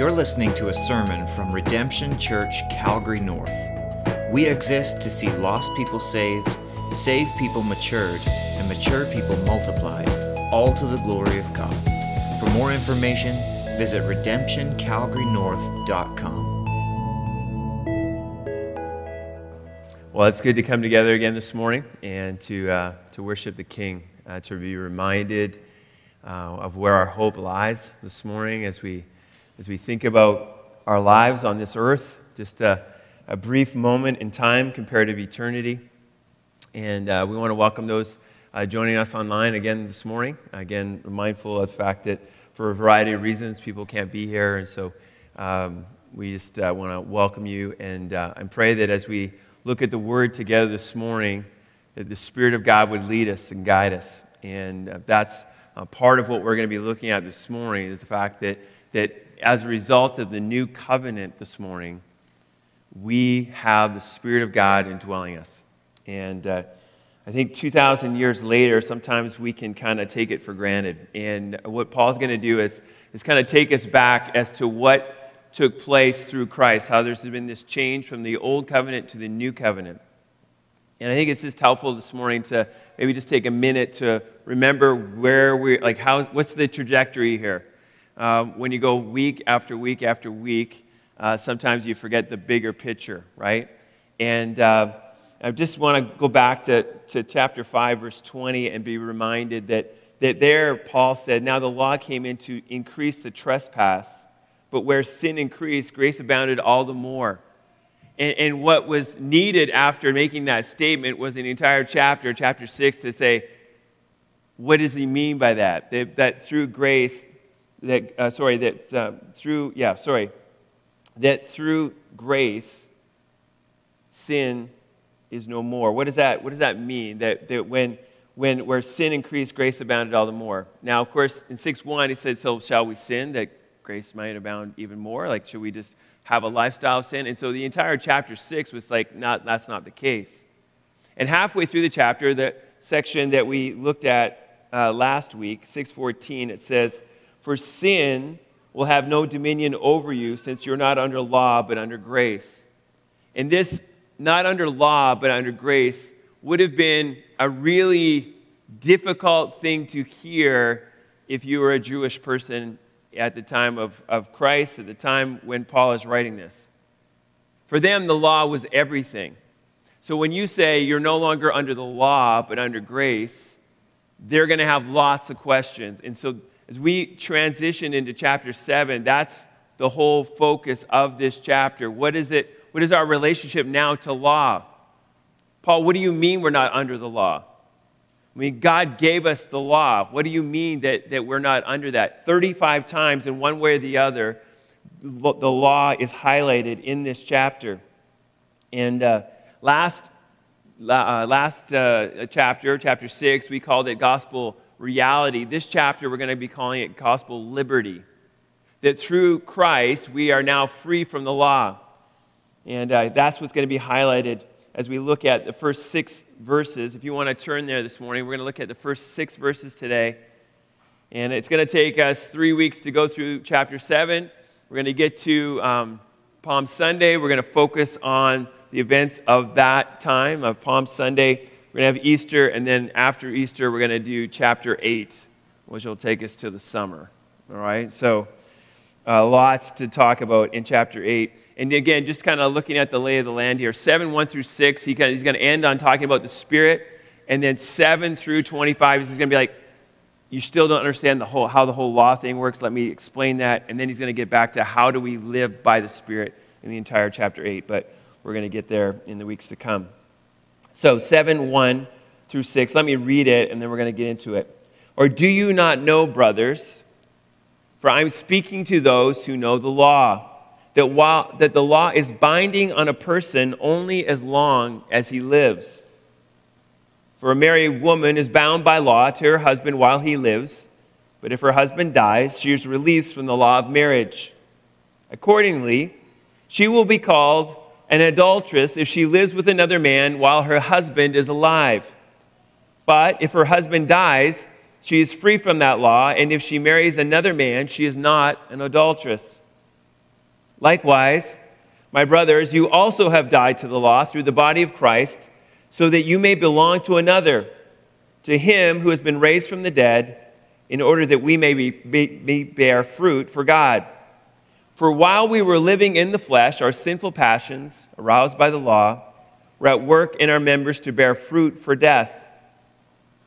You're listening to a sermon from Redemption Church, Calgary North. We exist to see lost people saved, saved people matured, and mature people multiplied, all to the glory of God. For more information, visit redemptioncalgarynorth.com. Well, it's good to come together again this morning and to, uh, to worship the King, uh, to be reminded uh, of where our hope lies this morning as we, as we think about our lives on this earth. Just a, a brief moment in time compared to eternity. And uh, we want to welcome those uh, joining us online again this morning. Again, mindful of the fact that for a variety of reasons, people can't be here. And so um, we just uh, want to welcome you and, and pray that as we look at the Word together this morning, that the Spirit of God would lead us and guide us. And uh, that's uh, part of what we're going to be looking at this morning is the fact that, that as a result of the new covenant this morning, we have the Spirit of God indwelling us. And uh, I think 2,000 years later, sometimes we can kind of take it for granted. And what Paul's going to do is, is kind of take us back as to what took place through Christ, how there's been this change from the old covenant to the new covenant. And I think it's just helpful this morning to maybe just take a minute to remember where we're, like how what's the trajectory here. Um, when you go week after week after week, uh, sometimes you forget the bigger picture, right? And uh, I just want to go back to, to chapter 5, verse 20, and be reminded that, that there Paul said, Now the law came in to increase the trespass but where sin increased, grace abounded all the more. And, and, what was needed after making that statement was an entire chapter, chapter 6, to say, what does he mean by that? That, that through grace, that, uh, sorry, that uh, through, yeah, sorry, that through grace, sin is no more. What does that, what does that mean? That, that when, when, where sin increased, grace abounded all the more. Now, of course, in 6 1, he said, So shall we sin? That grace might abound even more? Like, should we just have a lifestyle of sin? And so the entire chapter six was like, not, that's not the case. And halfway through the chapter, the section that we looked at uh, last week, 614, it says, For sin will have no dominion over you, since you're not under law, but under grace. And this, not under law, but under grace, would have been a really difficult thing to hear if you were a Jewish person at the time of, of Christ, at the time when Paul is writing this. For them, the law was everything. So when you say you're no longer under the law, but under grace, they're going to have lots of questions. And so as we transition into chapter 7, that's the whole focus of this chapter. What is it? What is our relationship now to law? Paul, what do you mean we're not under the law? I mean, God gave us the law. What do you mean that, that we're not under that? 35 times, in one way or the other, the law is highlighted in this chapter. And uh, last, uh, last uh, chapter, chapter 6, we called it gospel reality. This chapter, we're going to be calling it gospel liberty. That through Christ, we are now free from the law. And uh, that's what's going to be highlighted as we look at the first six verses. If you want to turn there this morning, we're going to look at the first six verses today. And it's going to take us three weeks to go through chapter seven. We're going to get to um, Palm Sunday. We're going to focus on the events of that time, of Palm Sunday. We're going to have Easter, and then after Easter, we're going to do chapter 8, which will take us to the summer. All right? So, uh, lots to talk about in chapter 8. And again, just kind of looking at the lay of the land here 7, 1 through 6, he kind of, he's going to end on talking about the Spirit. And then 7 through 25, he's going to be like, you still don't understand the whole, how the whole law thing works. Let me explain that. And then he's going to get back to how do we live by the Spirit in the entire chapter 8. But we're going to get there in the weeks to come. So 7, 1 through 6. Let me read it, and then we're going to get into it. Or do you not know, brothers? For I'm speaking to those who know the law that, while, that the law is binding on a person only as long as he lives. For a married woman is bound by law to her husband while he lives, but if her husband dies, she is released from the law of marriage. Accordingly, she will be called an adulteress if she lives with another man while her husband is alive. But if her husband dies, she is free from that law, and if she marries another man, she is not an adulteress. Likewise, my brothers, you also have died to the law through the body of Christ, so that you may belong to another, to him who has been raised from the dead, in order that we may be, be, bear fruit for God. For while we were living in the flesh, our sinful passions, aroused by the law, were at work in our members to bear fruit for death.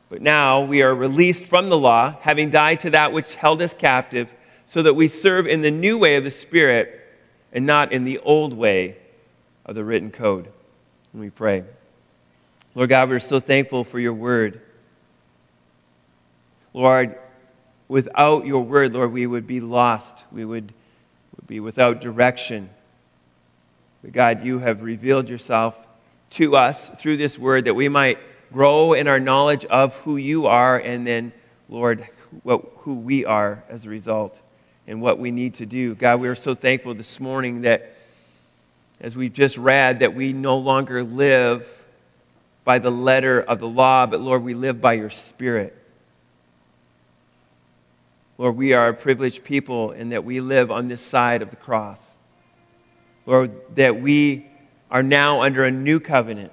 But now we are released from the law, having died to that which held us captive, so that we serve in the new way of the Spirit and not in the old way of the written code. And we pray. Lord God, we're so thankful for your word. Lord, without your word, Lord, we would be lost. We would, would be without direction. But God, you have revealed yourself to us through this word that we might grow in our knowledge of who you are and then, Lord, who we are as a result and what we need to do. God, we are so thankful this morning that, as we've just read, that we no longer live by the letter of the law, but Lord, we live by your Spirit. Lord, we are a privileged people in that we live on this side of the cross. Lord, that we are now under a new covenant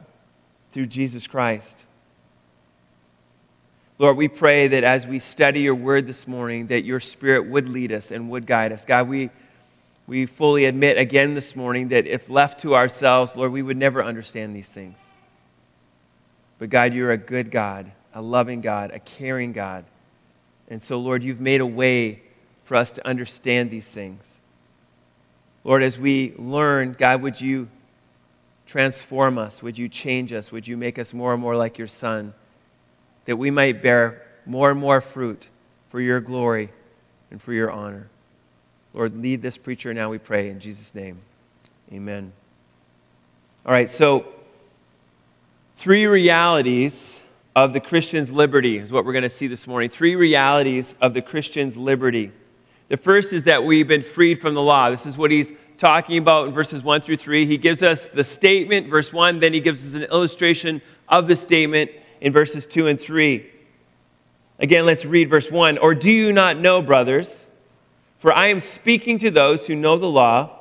through Jesus Christ. Lord, we pray that as we study your word this morning, that your spirit would lead us and would guide us. God, we, we fully admit again this morning that if left to ourselves, Lord, we would never understand these things. But God, you're a good God, a loving God, a caring God. And so, Lord, you've made a way for us to understand these things. Lord, as we learn, God, would you transform us? Would you change us? Would you make us more and more like your Son? that we might bear more and more fruit for your glory and for your honor. Lord, lead this preacher now, we pray, in Jesus' name. Amen. All right, so three realities of the Christian's liberty is what we're going to see this morning. Three realities of the Christian's liberty. The first is that we've been freed from the law. This is what he's talking about in verses 1 through 3. He gives us the statement, verse 1, then he gives us an illustration of the statement, in verses 2 and 3. Again, let's read verse 1. Or do you not know, brothers? For I am speaking to those who know the law,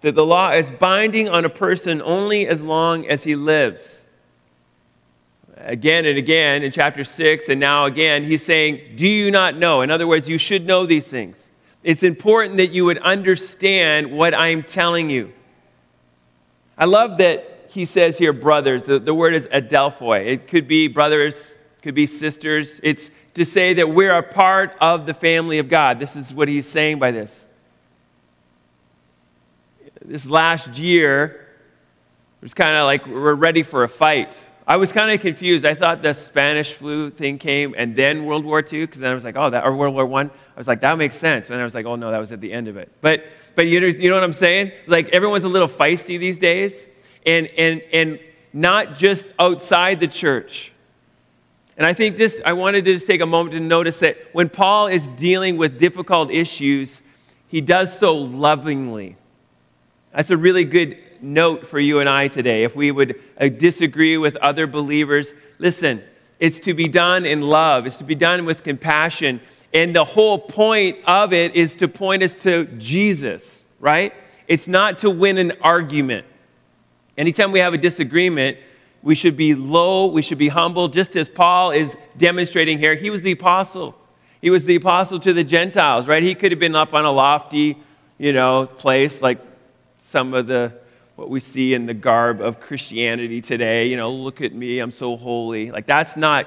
that the law is binding on a person only as long as he lives. Again and again in chapter 6, and now again, he's saying, Do you not know? In other words, you should know these things. It's important that you would understand what I'm telling you. I love that he says here brothers. The, the word is adelphoi. It could be brothers, could be sisters. It's to say that we're a part of the family of God. This is what he's saying by this. This last year, it was kind of like we're ready for a fight. I was kind of confused. I thought the Spanish flu thing came and then World War II, because then I was like, oh, that, or World War I. I was like, that makes sense. And I was like, oh, no, that was at the end of it. But, but you, know, you know what I'm saying? Like, everyone's a little feisty these days and, and, and not just outside the church. And I think just, I wanted to just take a moment to notice that when Paul is dealing with difficult issues, he does so lovingly. That's a really good note for you and I today. If we would uh, disagree with other believers, listen, it's to be done in love, it's to be done with compassion. And the whole point of it is to point us to Jesus, right? It's not to win an argument. Anytime we have a disagreement, we should be low, we should be humble, just as Paul is demonstrating here. He was the apostle. He was the apostle to the Gentiles, right? He could have been up on a lofty, you know, place like some of the what we see in the garb of Christianity today. You know, look at me, I'm so holy. Like that's not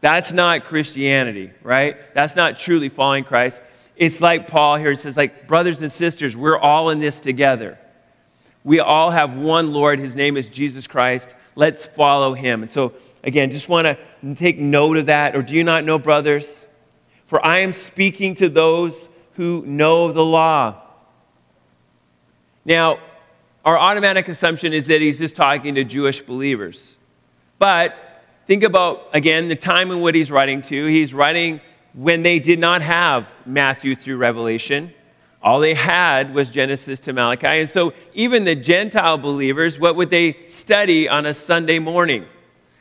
that's not Christianity, right? That's not truly following Christ. It's like Paul here says like brothers and sisters, we're all in this together. We all have one Lord. His name is Jesus Christ. Let's follow him. And so, again, just want to take note of that. Or do you not know, brothers? For I am speaking to those who know the law. Now, our automatic assumption is that he's just talking to Jewish believers. But think about, again, the time in what he's writing to. He's writing when they did not have Matthew through Revelation. All they had was Genesis to Malachi. And so, even the Gentile believers, what would they study on a Sunday morning?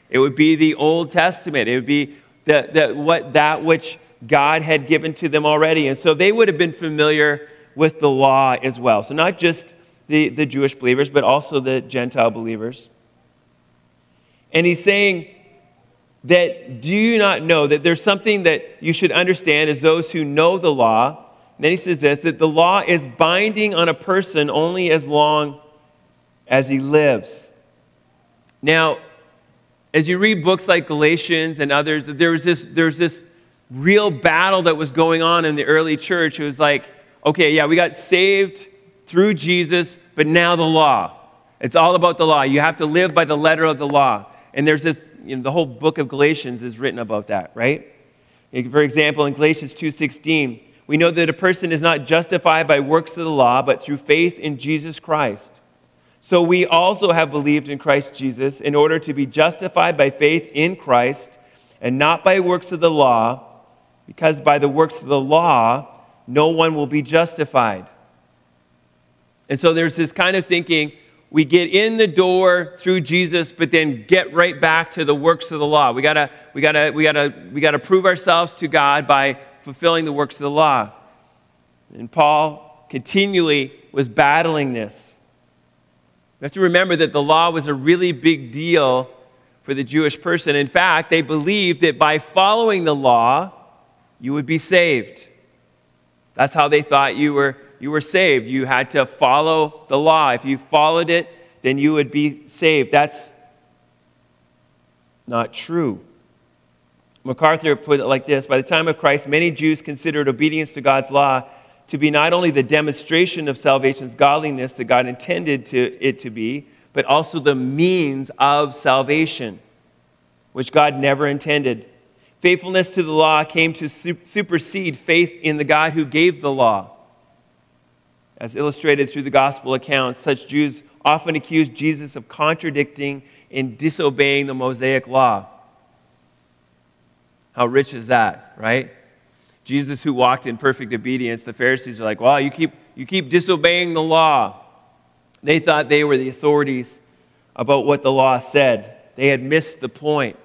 It would be the Old Testament. It would be the, the, what, that which God had given to them already. And so, they would have been familiar with the law as well. So, not just the, the Jewish believers, but also the Gentile believers. And he's saying that do you not know that there's something that you should understand as those who know the law? And then he says this that the law is binding on a person only as long as he lives. Now, as you read books like Galatians and others, there's this, there's this real battle that was going on in the early church. It was like, okay, yeah, we got saved through Jesus, but now the law. It's all about the law. You have to live by the letter of the law. And there's this, you know, the whole book of Galatians is written about that, right? For example, in Galatians 2:16, we know that a person is not justified by works of the law, but through faith in Jesus Christ. So we also have believed in Christ Jesus in order to be justified by faith in Christ and not by works of the law, because by the works of the law, no one will be justified. And so there's this kind of thinking we get in the door through Jesus, but then get right back to the works of the law. We gotta, we gotta, we gotta, we gotta prove ourselves to God by fulfilling the works of the law. And Paul continually was battling this. You have to remember that the law was a really big deal for the Jewish person. In fact, they believed that by following the law, you would be saved. That's how they thought you were you were saved. You had to follow the law. If you followed it, then you would be saved. That's not true. MacArthur put it like this By the time of Christ, many Jews considered obedience to God's law to be not only the demonstration of salvation's godliness that God intended to, it to be, but also the means of salvation, which God never intended. Faithfulness to the law came to supersede faith in the God who gave the law. As illustrated through the gospel accounts, such Jews often accused Jesus of contradicting and disobeying the Mosaic law. How rich is that, right? Jesus, who walked in perfect obedience, the Pharisees are like, well, you keep, you keep disobeying the law. They thought they were the authorities about what the law said. They had missed the point.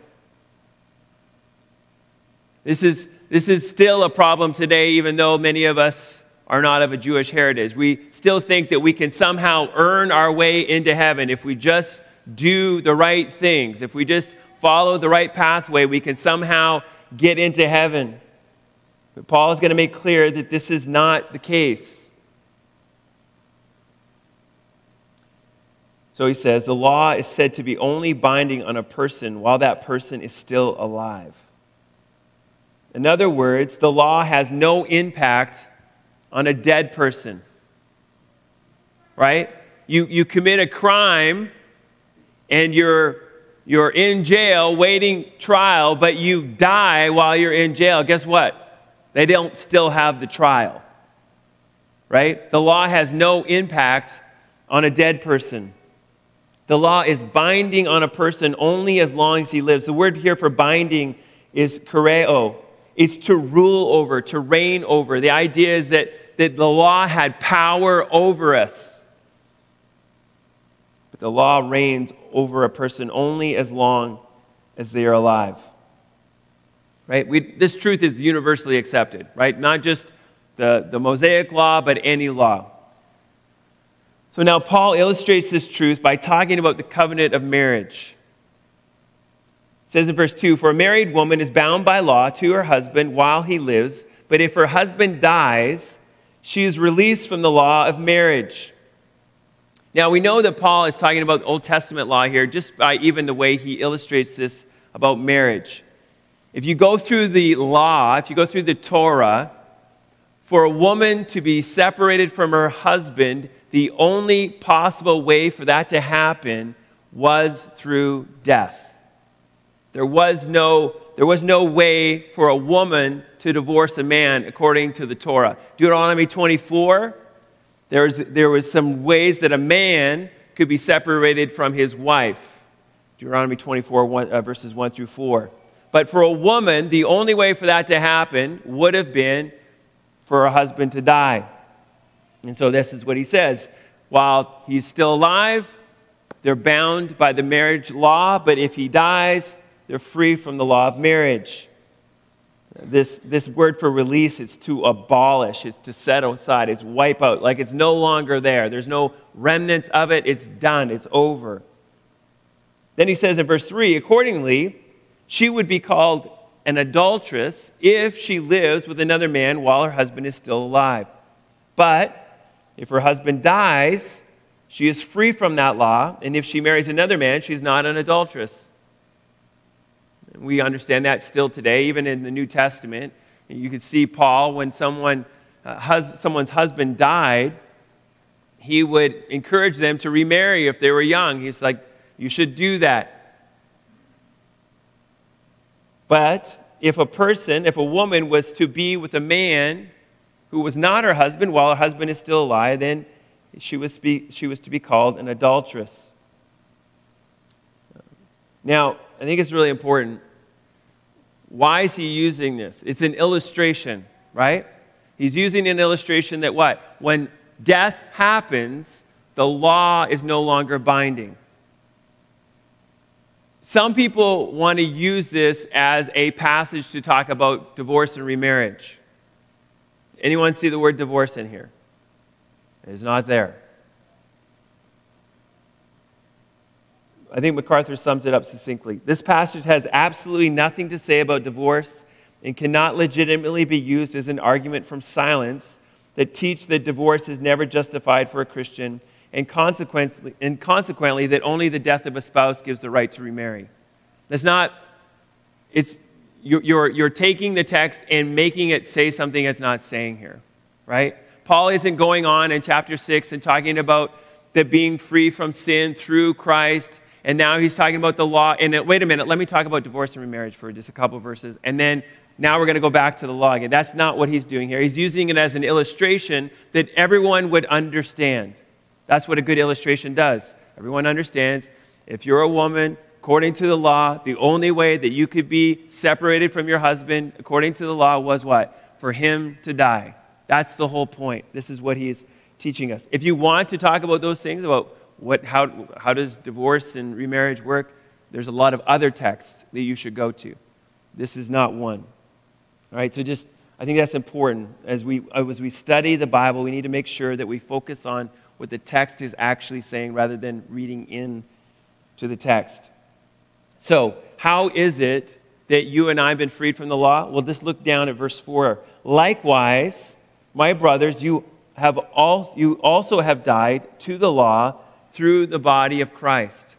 This is, this is still a problem today, even though many of us are not of a Jewish heritage. We still think that we can somehow earn our way into heaven if we just do the right things. If we just follow the right pathway, we can somehow get into heaven. But Paul is going to make clear that this is not the case. So he says the law is said to be only binding on a person while that person is still alive. In other words, the law has no impact on a dead person. Right? You, you commit a crime and you're, you're in jail waiting trial, but you die while you're in jail. Guess what? They don't still have the trial. Right? The law has no impact on a dead person. The law is binding on a person only as long as he lives. The word here for binding is kureo. It's to rule over, to reign over. The idea is that that the law had power over us. But the law reigns over a person only as long as they are alive. Right? We, this truth is universally accepted, right? Not just the, the Mosaic law, but any law. So now Paul illustrates this truth by talking about the covenant of marriage. It says in verse 2 For a married woman is bound by law to her husband while he lives, but if her husband dies, she is released from the law of marriage. Now, we know that Paul is talking about Old Testament law here just by even the way he illustrates this about marriage. If you go through the law, if you go through the Torah, for a woman to be separated from her husband, the only possible way for that to happen was through death. There was no there was no way for a woman to divorce a man according to the Torah. Deuteronomy 24, there was, there was some ways that a man could be separated from his wife. Deuteronomy 24, one, uh, verses 1 through 4. But for a woman, the only way for that to happen would have been for her husband to die. And so this is what he says. While he's still alive, they're bound by the marriage law, but if he dies, they're free from the law of marriage. This, this word for release is to abolish, it's to set aside, it's wipe out, like it's no longer there. There's no remnants of it, it's done, it's over. Then he says in verse 3 accordingly, she would be called an adulteress if she lives with another man while her husband is still alive. But if her husband dies, she is free from that law, and if she marries another man, she's not an adulteress. We understand that still today, even in the New Testament. You can see Paul, when someone, uh, hus- someone's husband died, he would encourage them to remarry if they were young. He's like, you should do that. But if a person, if a woman was to be with a man who was not her husband while her husband is still alive, then she was, she was to be called an adulteress. Now, I think it's really important. Why is he using this? It's an illustration, right? He's using an illustration that what? When death happens, the law is no longer binding. Some people want to use this as a passage to talk about divorce and remarriage. Anyone see the word divorce in here? It is not there. I think MacArthur sums it up succinctly. This passage has absolutely nothing to say about divorce and cannot legitimately be used as an argument from silence that teach that divorce is never justified for a Christian and consequently, and consequently that only the death of a spouse gives the right to remarry. That's not, it's, you're, you're taking the text and making it say something it's not saying here, right? Paul isn't going on in chapter 6 and talking about the being free from sin through Christ. And now he's talking about the law. And uh, wait a minute, let me talk about divorce and remarriage for just a couple verses. And then now we're going to go back to the law again. That's not what he's doing here. He's using it as an illustration that everyone would understand. That's what a good illustration does. Everyone understands if you're a woman according to the law, the only way that you could be separated from your husband, according to the law, was what? For him to die. That's the whole point. This is what he's teaching us. If you want to talk about those things, about what, how, how does divorce and remarriage work, there's a lot of other texts that you should go to. This is not one. All right, so just, I think that's important. As we, as we study the Bible, we need to make sure that we focus on what the text is actually saying rather than reading in to the text. So, how is it that you and I have been freed from the law? Well, just look down at verse 4. Likewise, my brothers, you, have also, you also have died to the law through the body of Christ.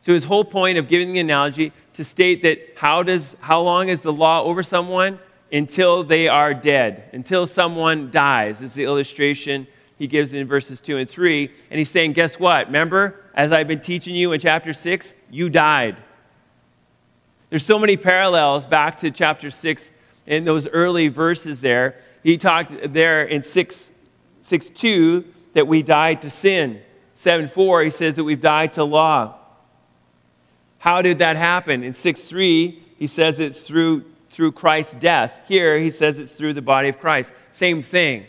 So, his whole point of giving the analogy to state that how, does, how long is the law over someone? Until they are dead, until someone dies, is the illustration he gives in verses 2 and 3. And he's saying, Guess what? Remember, as I've been teaching you in chapter 6, you died. There's so many parallels back to chapter 6 in those early verses there. He talked there in 6, 6 2 that we died to sin. 7 4, he says that we've died to law. How did that happen? In 6 3, he says it's through, through Christ's death. Here, he says it's through the body of Christ. Same thing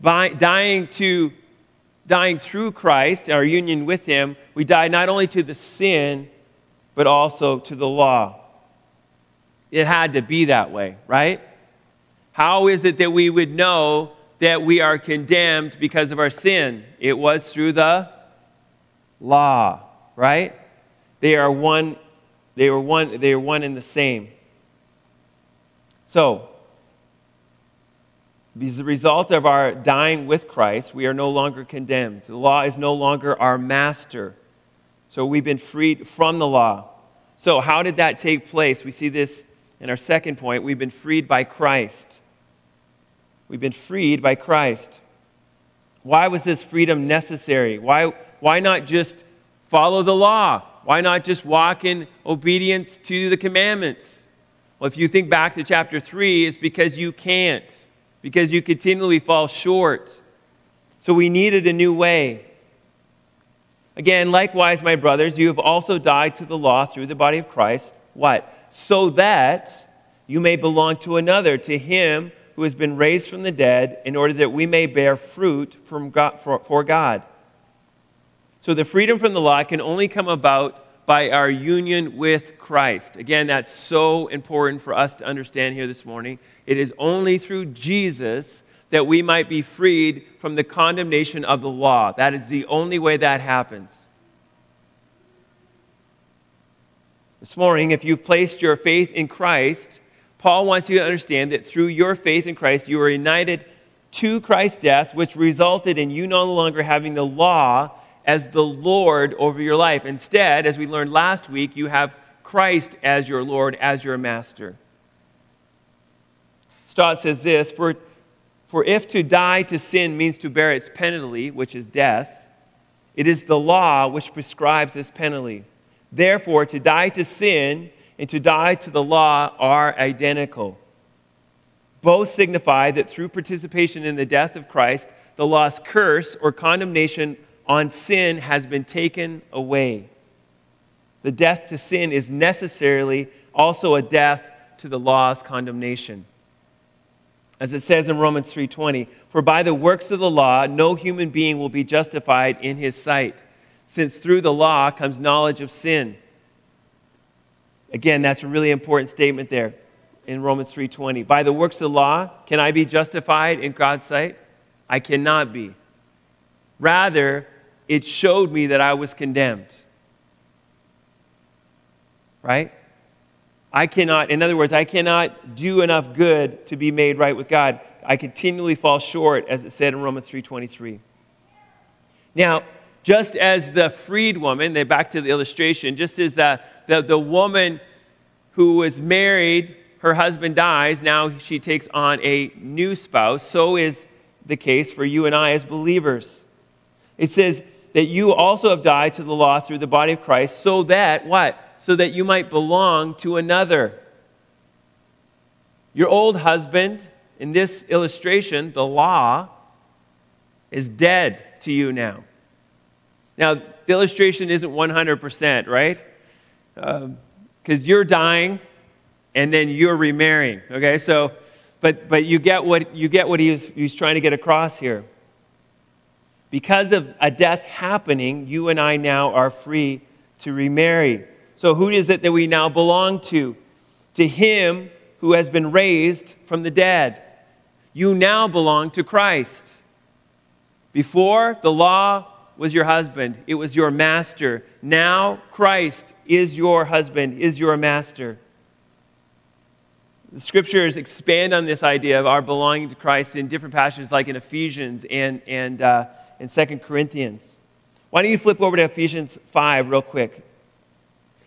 by dying to dying through Christ, our union with him, we die not only to the sin, but also to the law. It had to be that way, right? How is it that we would know that we are condemned because of our sin? It was through the law, right? They are one, they are one, they are one and the same. So, as a result of our dying with Christ, we are no longer condemned. The law is no longer our master. So we've been freed from the law. So, how did that take place? We see this in our second point. We've been freed by Christ. We've been freed by Christ. Why was this freedom necessary? Why, why not just follow the law? Why not just walk in obedience to the commandments? Well, if you think back to chapter 3, it's because you can't because you continually fall short. So we needed a new way. Again, likewise, my brothers, you have also died to the law through the body of Christ. What? So that you may belong to another, to him who has been raised from the dead, in order that we may bear fruit from God, for, for God. So the freedom from the law can only come about by our union with Christ. Again, that's so important for us to understand here this morning. It is only through Jesus that we might be freed from the condemnation of the law. That is the only way that happens. This morning, if you've placed your faith in Christ, Paul wants you to understand that through your faith in Christ, you are united to Christ's death, which resulted in you no longer having the law as the Lord over your life. Instead, as we learned last week, you have Christ as your Lord, as your master. Stott says this for, for if to die to sin means to bear its penalty, which is death, it is the law which prescribes this penalty. Therefore, to die to sin and to die to the law are identical. Both signify that through participation in the death of Christ, the law's curse or condemnation on sin has been taken away. The death to sin is necessarily also a death to the law's condemnation. As it says in Romans 3:20, for by the works of the law no human being will be justified in his sight, since through the law comes knowledge of sin. Again, that's a really important statement there in Romans 3:20. By the works of the law, can I be justified in God's sight? I cannot be. Rather, it showed me that I was condemned. Right? I cannot, in other words, I cannot do enough good to be made right with God. I continually fall short, as it said in Romans 3.23. Now, just as the freed woman, they back to the illustration, just as the, the, the woman who was married, her husband dies, now she takes on a new spouse, so is the case for you and I as believers. It says, that you also have died to the law through the body of Christ, so that, what? So that you might belong to another. Your old husband, in this illustration, the law, is dead to you now. Now, the illustration isn't 100%, right? Because um, you're dying and then you're remarrying, okay? So, but, but you get what, you get what he's, he's trying to get across here. Because of a death happening, you and I now are free to remarry. So, who is it that we now belong to? To him who has been raised from the dead. You now belong to Christ. Before, the law was your husband, it was your master. Now, Christ is your husband, is your master. The scriptures expand on this idea of our belonging to Christ in different passages, like in Ephesians and, and uh, in 2 Corinthians. Why don't you flip over to Ephesians 5 real quick?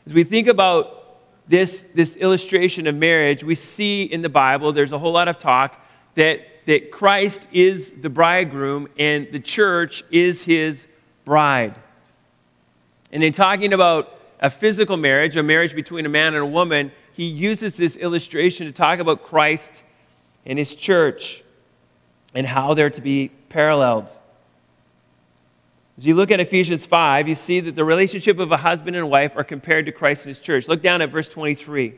As we think about this, this illustration of marriage, we see in the Bible there's a whole lot of talk that, that Christ is the bridegroom and the church is his bride. And in talking about a physical marriage, a marriage between a man and a woman, he uses this illustration to talk about Christ and his church and how they're to be paralleled. As you look at Ephesians 5, you see that the relationship of a husband and wife are compared to Christ and his church. Look down at verse 23.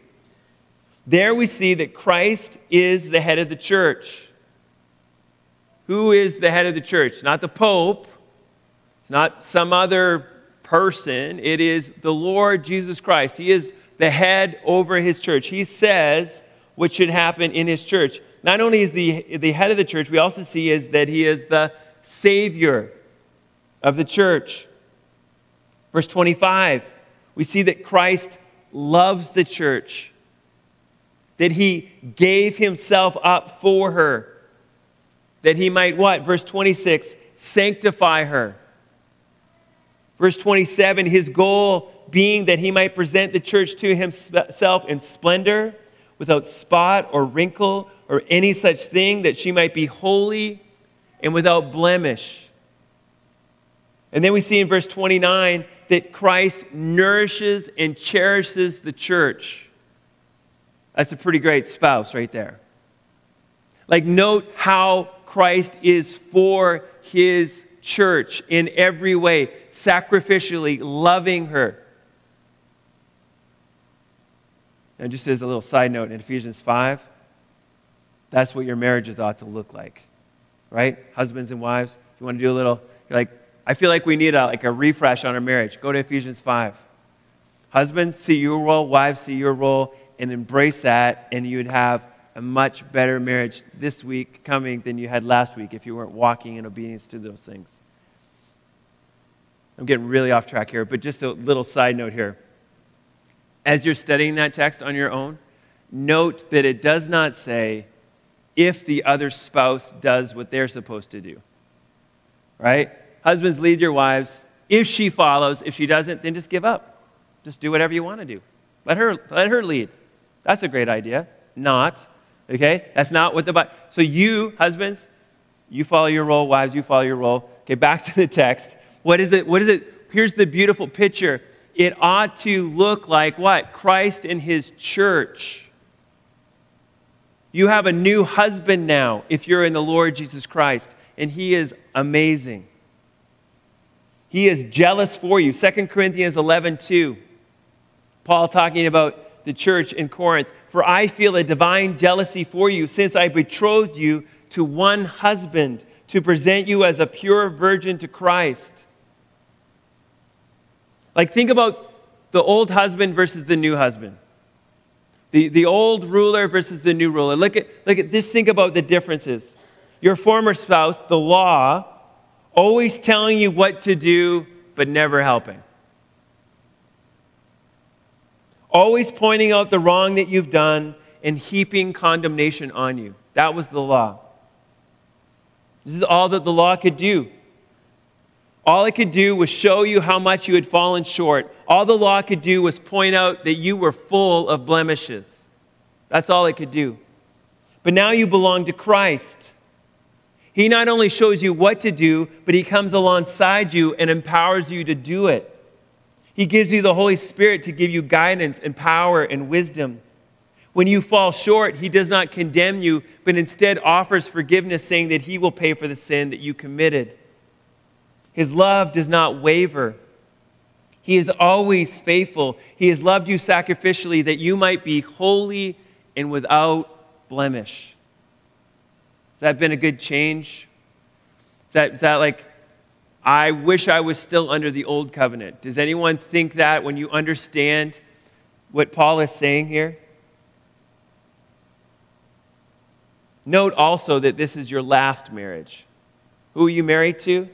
There we see that Christ is the head of the church. Who is the head of the church? Not the Pope, it's not some other person, it is the Lord Jesus Christ. He is the head over his church. He says what should happen in his church. Not only is the, the head of the church, we also see is that he is the Savior of the church. Verse 25, we see that Christ loves the church, that he gave himself up for her, that he might what? Verse 26, sanctify her. Verse 27, his goal being that he might present the church to himself in splendor, without spot or wrinkle or any such thing, that she might be holy and without blemish. And then we see in verse 29 that Christ nourishes and cherishes the church. That's a pretty great spouse right there. Like, note how Christ is for his church in every way, sacrificially loving her. And just as a little side note, in Ephesians 5, that's what your marriages ought to look like, right? Husbands and wives, you want to do a little, you're like, I feel like we need a, like a refresh on our marriage. Go to Ephesians 5. Husbands, see your role, wives, see your role, and embrace that, and you'd have a much better marriage this week coming than you had last week if you weren't walking in obedience to those things. I'm getting really off track here, but just a little side note here. As you're studying that text on your own, note that it does not say if the other spouse does what they're supposed to do. Right? Husbands, lead your wives. If she follows, if she doesn't, then just give up. Just do whatever you want to do. Let her, let her lead. That's a great idea. Not. Okay? That's not what the Bible. So you, husbands, you follow your role. Wives, you follow your role. Okay, back to the text. What is it? What is it? Here's the beautiful picture. It ought to look like what? Christ and his church. You have a new husband now if you're in the Lord Jesus Christ, and he is amazing. He is jealous for you. 2 Corinthians 11 2. Paul talking about the church in Corinth. For I feel a divine jealousy for you, since I betrothed you to one husband to present you as a pure virgin to Christ. Like, think about the old husband versus the new husband. The, the old ruler versus the new ruler. Look at, look at this, think about the differences. Your former spouse, the law, always telling you what to do, but never helping. Always pointing out the wrong that you've done and heaping condemnation on you. That was the law. This is all that the law could do. All it could do was show you how much you had fallen short. All the law could do was point out that you were full of blemishes. That's all it could do. But now you belong to Christ. He not only shows you what to do, but He comes alongside you and empowers you to do it. He gives you the Holy Spirit to give you guidance and power and wisdom. When you fall short, He does not condemn you, but instead offers forgiveness, saying that He will pay for the sin that you committed. His love does not waver. He is always faithful. He has loved you sacrificially that you might be holy and without blemish. Has that been a good change? Is that, is that like, I wish I was still under the old covenant? Does anyone think that when you understand what Paul is saying here? Note also that this is your last marriage. Who are you married to?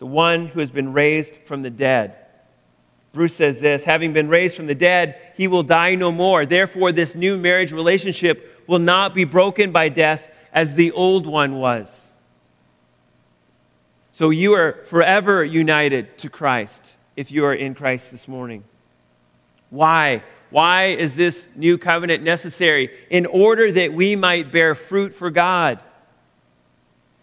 the one who has been raised from the dead. Bruce says this having been raised from the dead, he will die no more. Therefore, this new marriage relationship will not be broken by death as the old one was. So you are forever united to Christ if you are in Christ this morning. Why? Why is this new covenant necessary? In order that we might bear fruit for God.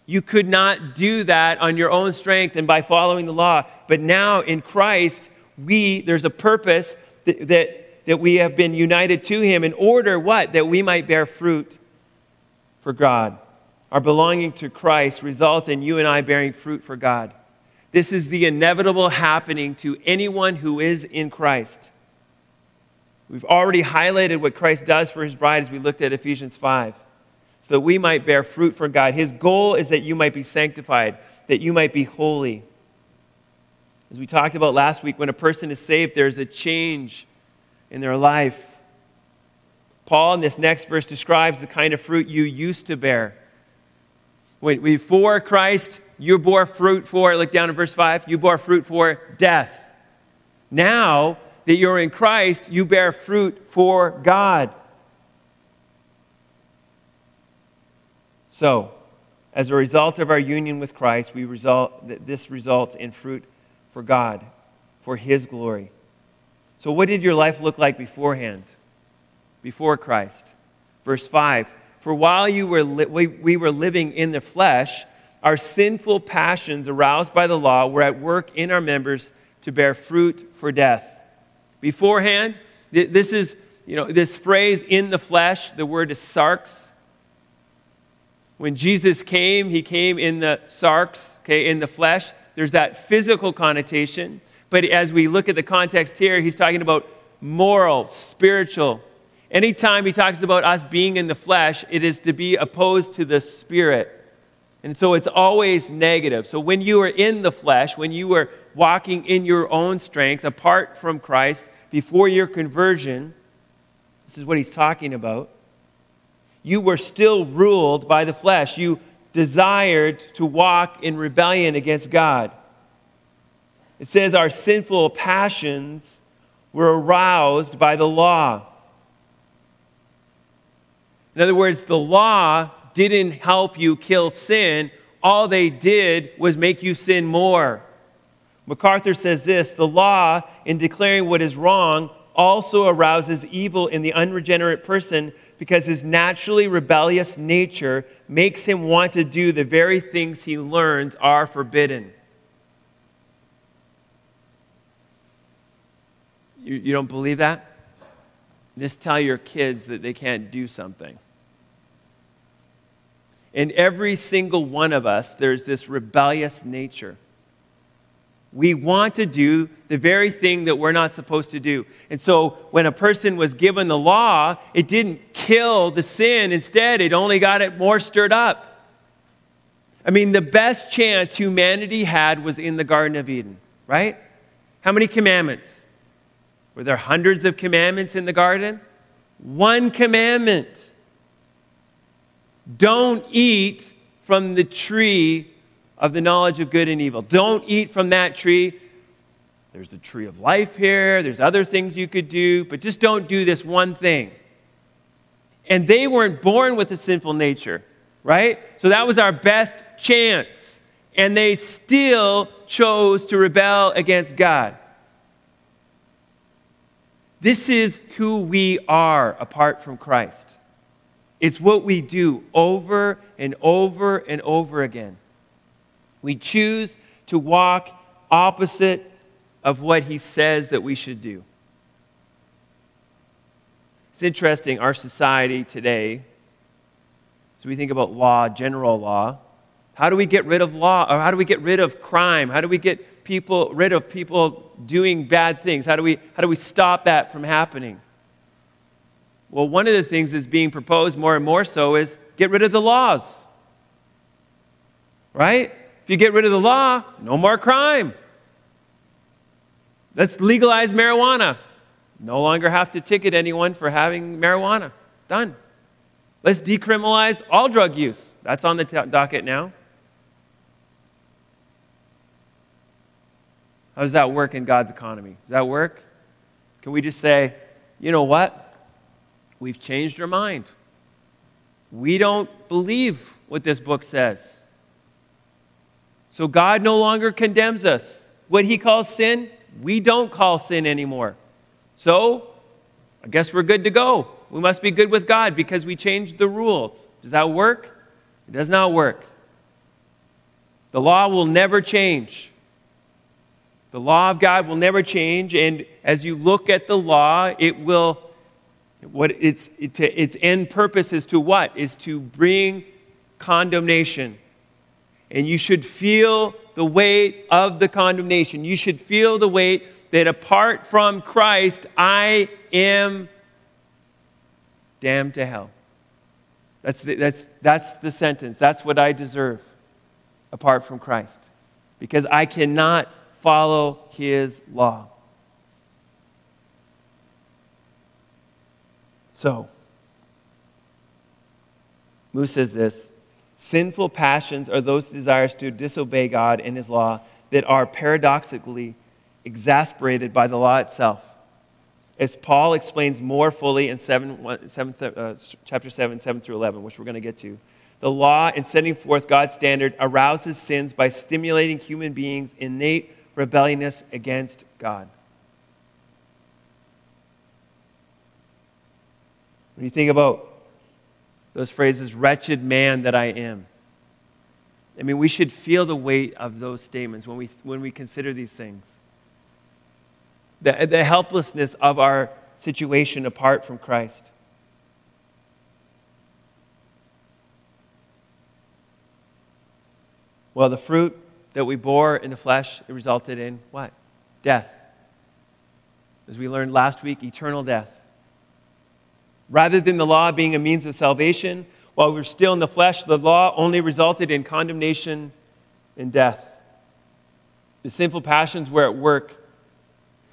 You could not do that on your own strength and by following the law. But now in Christ, we, there's a purpose that, that, that we have been united to Him in order what? That we might bear fruit for God. Our belonging to Christ results in you and I bearing fruit for God. This is the inevitable happening to anyone who is in Christ. We've already highlighted what Christ does for his bride as we looked at Ephesians 5 so that we might bear fruit for God. His goal is that you might be sanctified, that you might be holy. As we talked about last week, when a person is saved, there's a change in their life. Paul, in this next verse, describes the kind of fruit you used to bear. Before Christ, you bore fruit for, look down at verse 5, you bore fruit for death. Now that you're in Christ, you bear fruit for God. So, as a result of our union with Christ, we result, this results in fruit for God, for His glory. So, what did your life look like beforehand, before Christ? Verse 5 For while you were li- we, we were living in the flesh, our sinful passions aroused by the law were at work in our members to bear fruit for death. Beforehand, this is, you know, this phrase in the flesh, the word is sarx when Jesus came, he came in the sarx, okay, in the flesh. There's that physical connotation. But as we look at the context here, he's talking about moral, spiritual. Anytime he talks about us being in the flesh, it is to be opposed to the spirit. And so it's always negative. So when you were in the flesh, when you were walking in your own strength apart from Christ before your conversion, this is what he's talking about. You were still ruled by the flesh. You desired to walk in rebellion against God. It says our sinful passions were aroused by the law. In other words, the law didn't help you kill sin, all they did was make you sin more. MacArthur says this the law, in declaring what is wrong, also arouses evil in the unregenerate person because his naturally rebellious nature makes him want to do the very things he learns are forbidden. You, you don't believe that? Just tell your kids that they can't do something. In every single one of us, there's this rebellious nature. We want to do the very thing that we're not supposed to do. And so when a person was given the law, it didn't kill the sin. Instead, it only got it more stirred up. I mean, the best chance humanity had was in the Garden of Eden, right? How many commandments? Were there hundreds of commandments in the garden? One commandment. Don't eat from the tree of the knowledge of good and evil. Don't eat from that tree. There's the tree of life here, there's other things you could do, but just don't do this one thing. And they weren't born with a sinful nature, right? So that was our best chance. And they still chose to rebel against God. This is who we are apart from Christ. It's what we do over and over and over again. We choose to walk opposite of what he says that we should do. It's interesting, our society today, so we think about law, general law. How do we get rid of law? Or how do we get rid of crime? How do we get people rid of people doing bad things? How do we, how do we stop that from happening? Well, one of the things that's being proposed more and more so is get rid of the laws. Right? If you get rid of the law, no more crime. Let's legalize marijuana. No longer have to ticket anyone for having marijuana. Done. Let's decriminalize all drug use. That's on the t- docket now. How does that work in God's economy? Does that work? Can we just say, you know what? We've changed our mind. We don't believe what this book says. So God no longer condemns us. What he calls sin, we don't call sin anymore. So I guess we're good to go. We must be good with God because we changed the rules. Does that work? It does not work. The law will never change. The law of God will never change, and as you look at the law, it will what its, its end purpose is to what? Is to bring condemnation. And you should feel the weight of the condemnation. You should feel the weight that apart from Christ, I am damned to hell. That's the, that's, that's the sentence. That's what I deserve apart from Christ. Because I cannot follow his law. So, Moo says this Sinful passions are those desires to disobey God and His law that are paradoxically exasperated by the law itself. As Paul explains more fully in seven, seven, uh, chapter 7, 7 through 11, which we're going to get to, the law, in setting forth God's standard, arouses sins by stimulating human beings' innate rebelliousness against God. When you think about those phrases, wretched man that I am. I mean, we should feel the weight of those statements when we, when we consider these things. The, the helplessness of our situation apart from Christ. Well, the fruit that we bore in the flesh, it resulted in what? Death. As we learned last week, eternal death. Rather than the law being a means of salvation, while we are still in the flesh, the law only resulted in condemnation and death. The sinful passions were at work.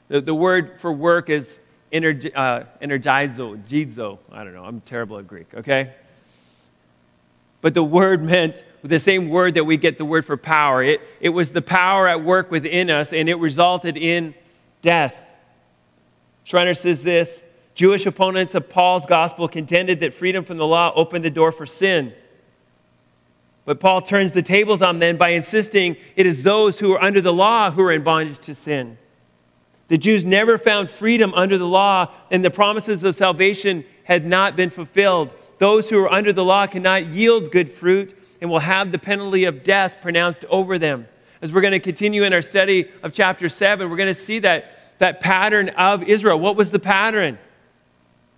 The, the word for work is energi- uh, energizo, jizo. I don't know, I'm terrible at Greek, okay? But the word meant the same word that we get the word for power. It, it was the power at work within us, and it resulted in death. Schreiner says this Jewish opponents of Paul's gospel contended that freedom from the law opened the door for sin. But Paul turns the tables on them by insisting it is those who are under the law who are in bondage to sin. The Jews never found freedom under the law, and the promises of salvation had not been fulfilled. Those who are under the law cannot yield good fruit and will have the penalty of death pronounced over them. As we're going to continue in our study of chapter 7, we're going to see that, that pattern of Israel. What was the pattern?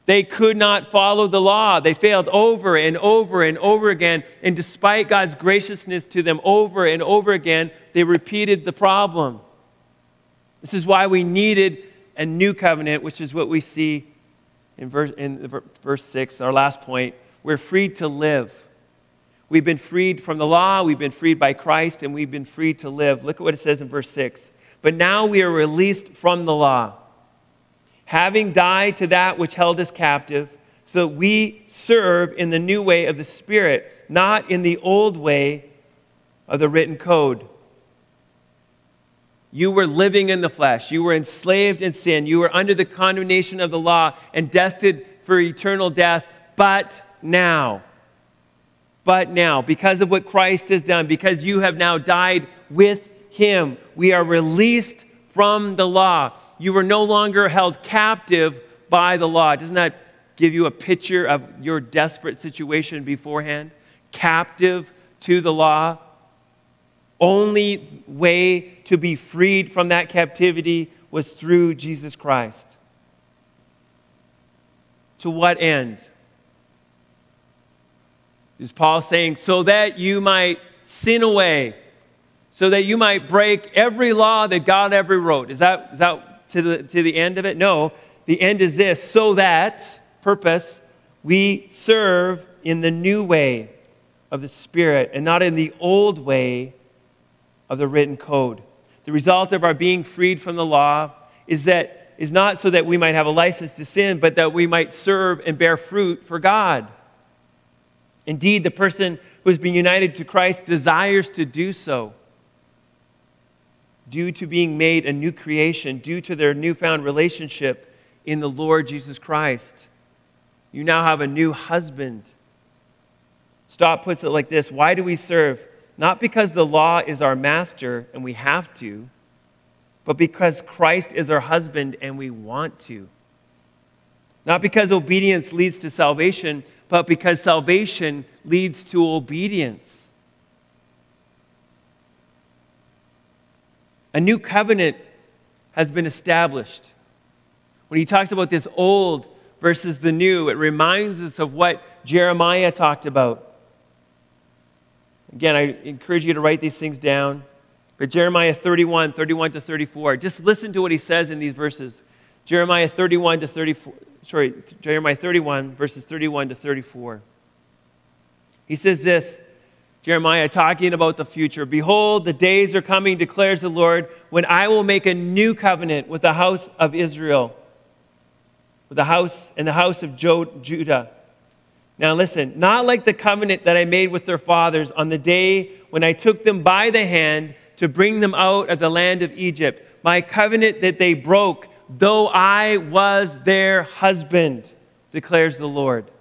They could not follow the law. They failed over and over and over again. And despite God's graciousness to them over and over again, they repeated the problem. This is why we needed a new covenant, which is what we see in verse, in verse 6, our last point. We're freed to live. We've been freed from the law, we've been freed by Christ, and we've been freed to live. Look at what it says in verse 6. But now we are released from the law having died to that which held us captive, so that we serve in the new way of the Spirit, not in the old way of the written code. You were living in the flesh. You were enslaved in sin. You were under the condemnation of the law and destined for eternal death. But now, but now, because of what Christ has done, because you have now died with him, we are released from the law you were no longer held captive by the law. Doesn't that give you a picture of your desperate situation beforehand? Captive to the law. Only way to be freed from that captivity was through Jesus Christ. To what end? Is Paul saying, so that you might sin away, so that you might break every law that God ever wrote? Is that, is that to the, to the end of it? No. The end is this so that, purpose, we serve in the new way of the Spirit and not in the old way of the written code. The result of our being freed from the law is that is not so that we might have a license to sin, but that we might serve and bear fruit for God. Indeed, the person who has been united to Christ desires to do so due to being made a new creation, due to their newfound relationship in the Lord Jesus Christ. You now have a new husband. Stott puts it like this Why do we serve? Not because the law is our master and we have to, but because Christ is our husband and we want to. Not because obedience leads to salvation, but because salvation leads to obedience. A new covenant has been established. When he talks about this old versus the new, it reminds us of what Jeremiah talked about. Again, I encourage you to write these things down. But Jeremiah 31, 31 to 34, just listen to what he says in these verses. Jeremiah 31 to 34, sorry, Jeremiah 31, verses 31 to 34. He says this Jeremiah talking about the future. Behold, the days are coming, declares the Lord, when I will make a new covenant with the house of Israel, with the house and the house of Judah. Now listen, not like the covenant that I made with their fathers on the day when I took them by the hand to bring them out of the land of Egypt, my covenant that they broke, though I was their husband, declares the Lord.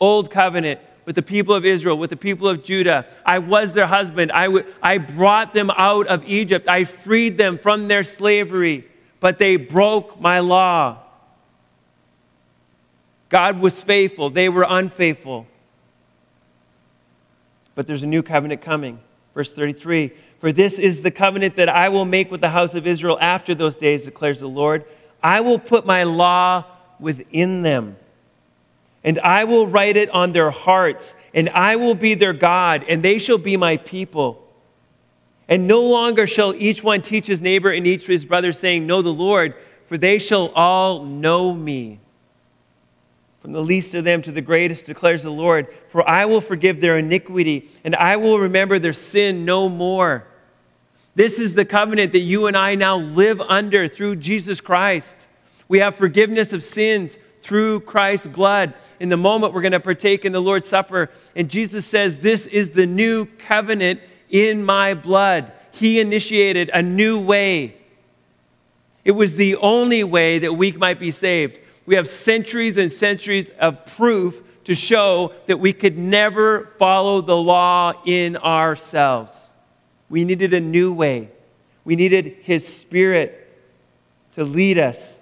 Old covenant with the people of Israel, with the people of Judah. I was their husband. I, w- I brought them out of Egypt. I freed them from their slavery, but they broke my law. God was faithful, they were unfaithful. But there's a new covenant coming. Verse 33 For this is the covenant that I will make with the house of Israel after those days, declares the Lord. I will put my law within them and I will write it on their hearts, and I will be their God, and they shall be my people. And no longer shall each one teach his neighbor and each his brother, saying, Know the Lord, for they shall all know me. From the least of them to the greatest, declares the Lord, for I will forgive their iniquity, and I will remember their sin no more. This is the covenant that you and I now live under through Jesus Christ. We have forgiveness of sins through Christ's blood. In the moment, we're going to partake in the Lord's Supper, and Jesus says, This is the new covenant in my blood. He initiated a new way. It was the only way that we might be saved. We have centuries and centuries of proof to show that we could never follow the law in ourselves. We needed a new way. We needed His Spirit to lead us.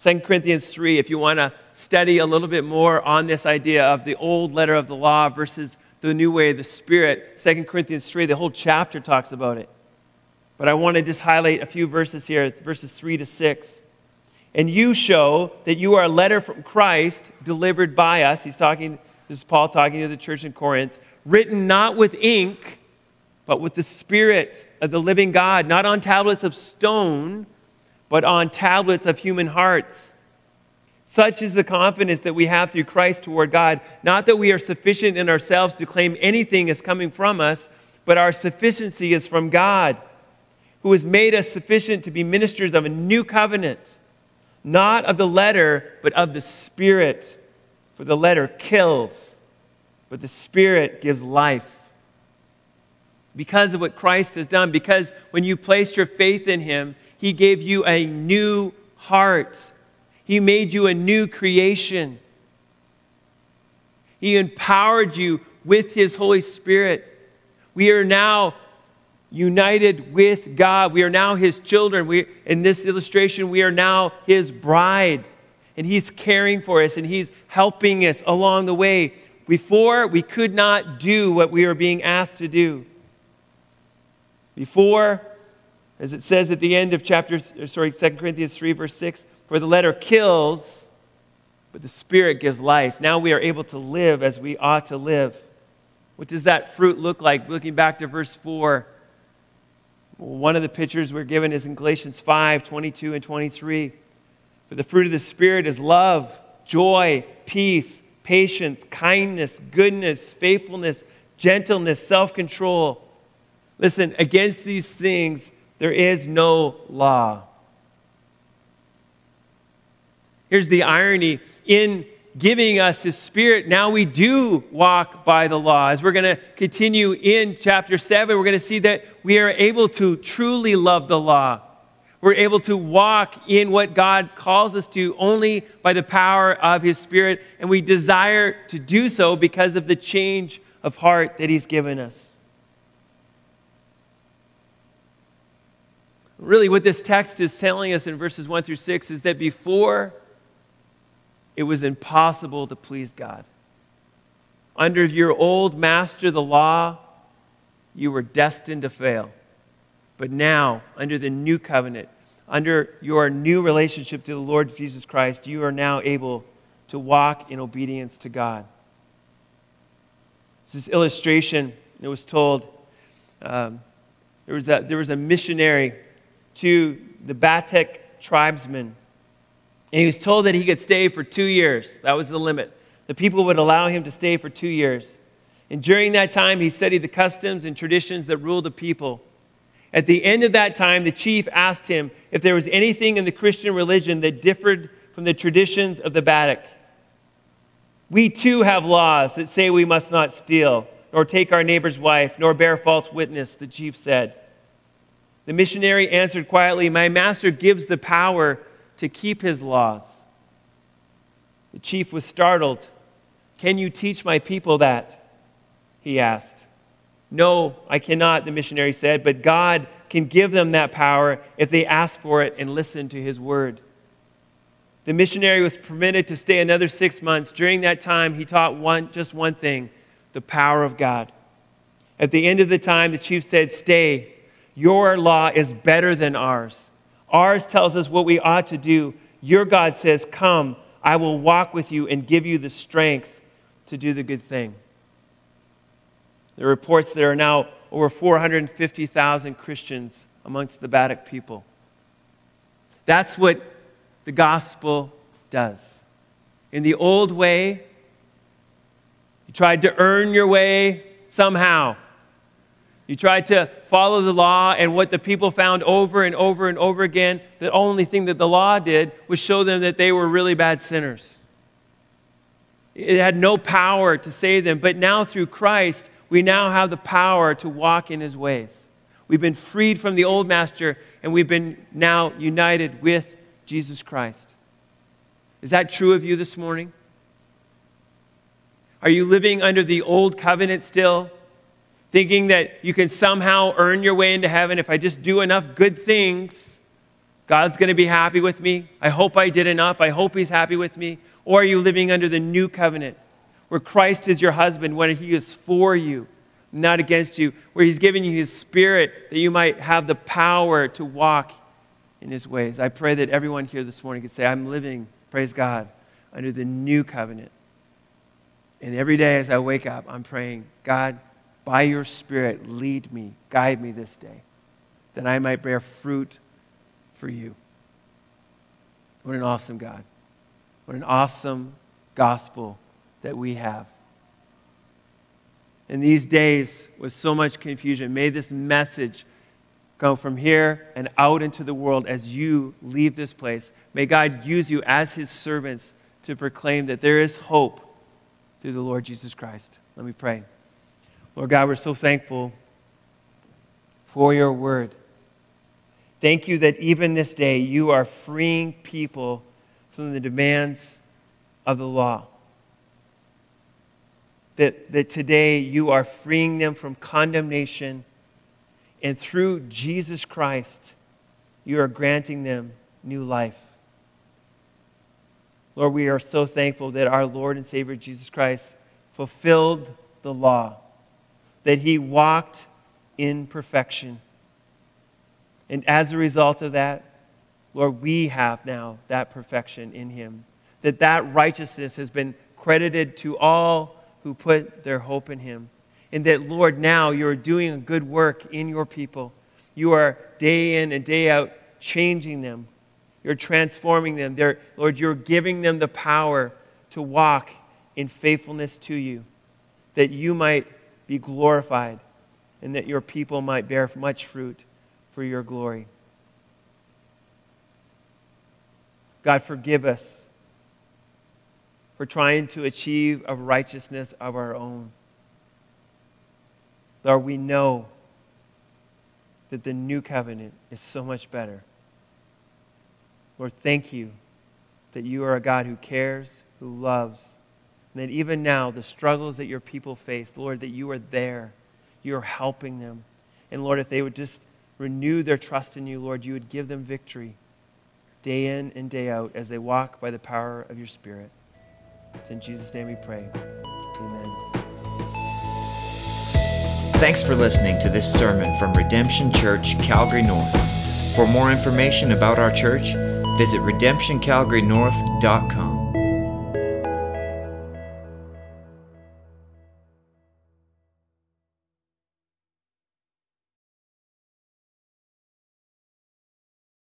2 Corinthians 3, if you want to study a little bit more on this idea of the old letter of the law versus the new way of the Spirit, 2 Corinthians 3, the whole chapter talks about it. But I want to just highlight a few verses here, it's verses 3 to 6. And you show that you are a letter from Christ delivered by us. He's talking, this is Paul talking to the church in Corinth, written not with ink, but with the Spirit of the living God, not on tablets of stone but on tablets of human hearts. Such is the confidence that we have through Christ toward God. Not that we are sufficient in ourselves to claim anything is coming from us, but our sufficiency is from God, who has made us sufficient to be ministers of a new covenant, not of the letter, but of the Spirit. For the letter kills, but the Spirit gives life. Because of what Christ has done, because when you placed your faith in Him, he gave you a new heart. He made you a new creation. He empowered you with His Holy Spirit. We are now united with God. We are now His children. We, in this illustration, we are now His bride. And He's caring for us and He's helping us along the way. Before, we could not do what we were being asked to do. Before, as it says at the end of chapter, sorry, 2 Corinthians 3, verse 6, for the letter kills, but the Spirit gives life. Now we are able to live as we ought to live. What does that fruit look like? Looking back to verse 4, one of the pictures we're given is in Galatians 5 22 and 23. For the fruit of the Spirit is love, joy, peace, patience, kindness, goodness, faithfulness, gentleness, self control. Listen, against these things, there is no law. Here's the irony in giving us his spirit, now we do walk by the law. As we're going to continue in chapter 7, we're going to see that we are able to truly love the law. We're able to walk in what God calls us to only by the power of his spirit, and we desire to do so because of the change of heart that he's given us. Really, what this text is telling us in verses 1 through 6 is that before it was impossible to please God. Under your old master, the law, you were destined to fail. But now, under the new covenant, under your new relationship to the Lord Jesus Christ, you are now able to walk in obedience to God. This illustration that was told. Um, there, was a, there was a missionary to the Batak tribesmen. And he was told that he could stay for two years. That was the limit. The people would allow him to stay for two years. And during that time, he studied the customs and traditions that ruled the people. At the end of that time, the chief asked him if there was anything in the Christian religion that differed from the traditions of the Batak. We too have laws that say we must not steal, nor take our neighbor's wife, nor bear false witness, the chief said. The missionary answered quietly, My master gives the power to keep his laws. The chief was startled. Can you teach my people that? He asked. No, I cannot, the missionary said, but God can give them that power if they ask for it and listen to his word. The missionary was permitted to stay another six months. During that time, he taught one, just one thing the power of God. At the end of the time, the chief said, Stay. Your law is better than ours. Ours tells us what we ought to do. Your God says, Come, I will walk with you and give you the strength to do the good thing. There are reports there are now over 450,000 Christians amongst the Batak people. That's what the gospel does. In the old way, you tried to earn your way somehow. You tried to follow the law, and what the people found over and over and over again, the only thing that the law did was show them that they were really bad sinners. It had no power to save them, but now through Christ, we now have the power to walk in his ways. We've been freed from the old master, and we've been now united with Jesus Christ. Is that true of you this morning? Are you living under the old covenant still? Thinking that you can somehow earn your way into heaven if I just do enough good things. God's going to be happy with me. I hope I did enough. I hope He's happy with me. Or are you living under the new covenant where Christ is your husband when He is for you, not against you, where He's given you His Spirit that you might have the power to walk in His ways? I pray that everyone here this morning could say, I'm living, praise God, under the new covenant. And every day as I wake up, I'm praying, God, by your Spirit, lead me, guide me this day, that I might bear fruit for you. What an awesome God. What an awesome gospel that we have. In these days, with so much confusion, may this message go from here and out into the world as you leave this place. May God use you as his servants to proclaim that there is hope through the Lord Jesus Christ. Let me pray. Lord God, we're so thankful for your word. Thank you that even this day you are freeing people from the demands of the law. That, that today you are freeing them from condemnation, and through Jesus Christ, you are granting them new life. Lord, we are so thankful that our Lord and Savior Jesus Christ fulfilled the law that he walked in perfection. And as a result of that, Lord, we have now that perfection in him. That that righteousness has been credited to all who put their hope in him. And that, Lord, now you're doing a good work in your people. You are day in and day out changing them. You're transforming them. They're, Lord, you're giving them the power to walk in faithfulness to you, that you might be glorified, and that your people might bear much fruit for your glory. God, forgive us for trying to achieve a righteousness of our own. Lord, we know that the new covenant is so much better. Lord, thank you that you are a God who cares, who loves, and that even now, the struggles that your people face, Lord, that you are there. You are helping them. And Lord, if they would just renew their trust in you, Lord, you would give them victory day in and day out as they walk by the power of your Spirit. It's in Jesus' name we pray. Amen. Thanks for listening to this sermon from Redemption Church, Calgary North. For more information about our church, visit redemptioncalgarynorth.com.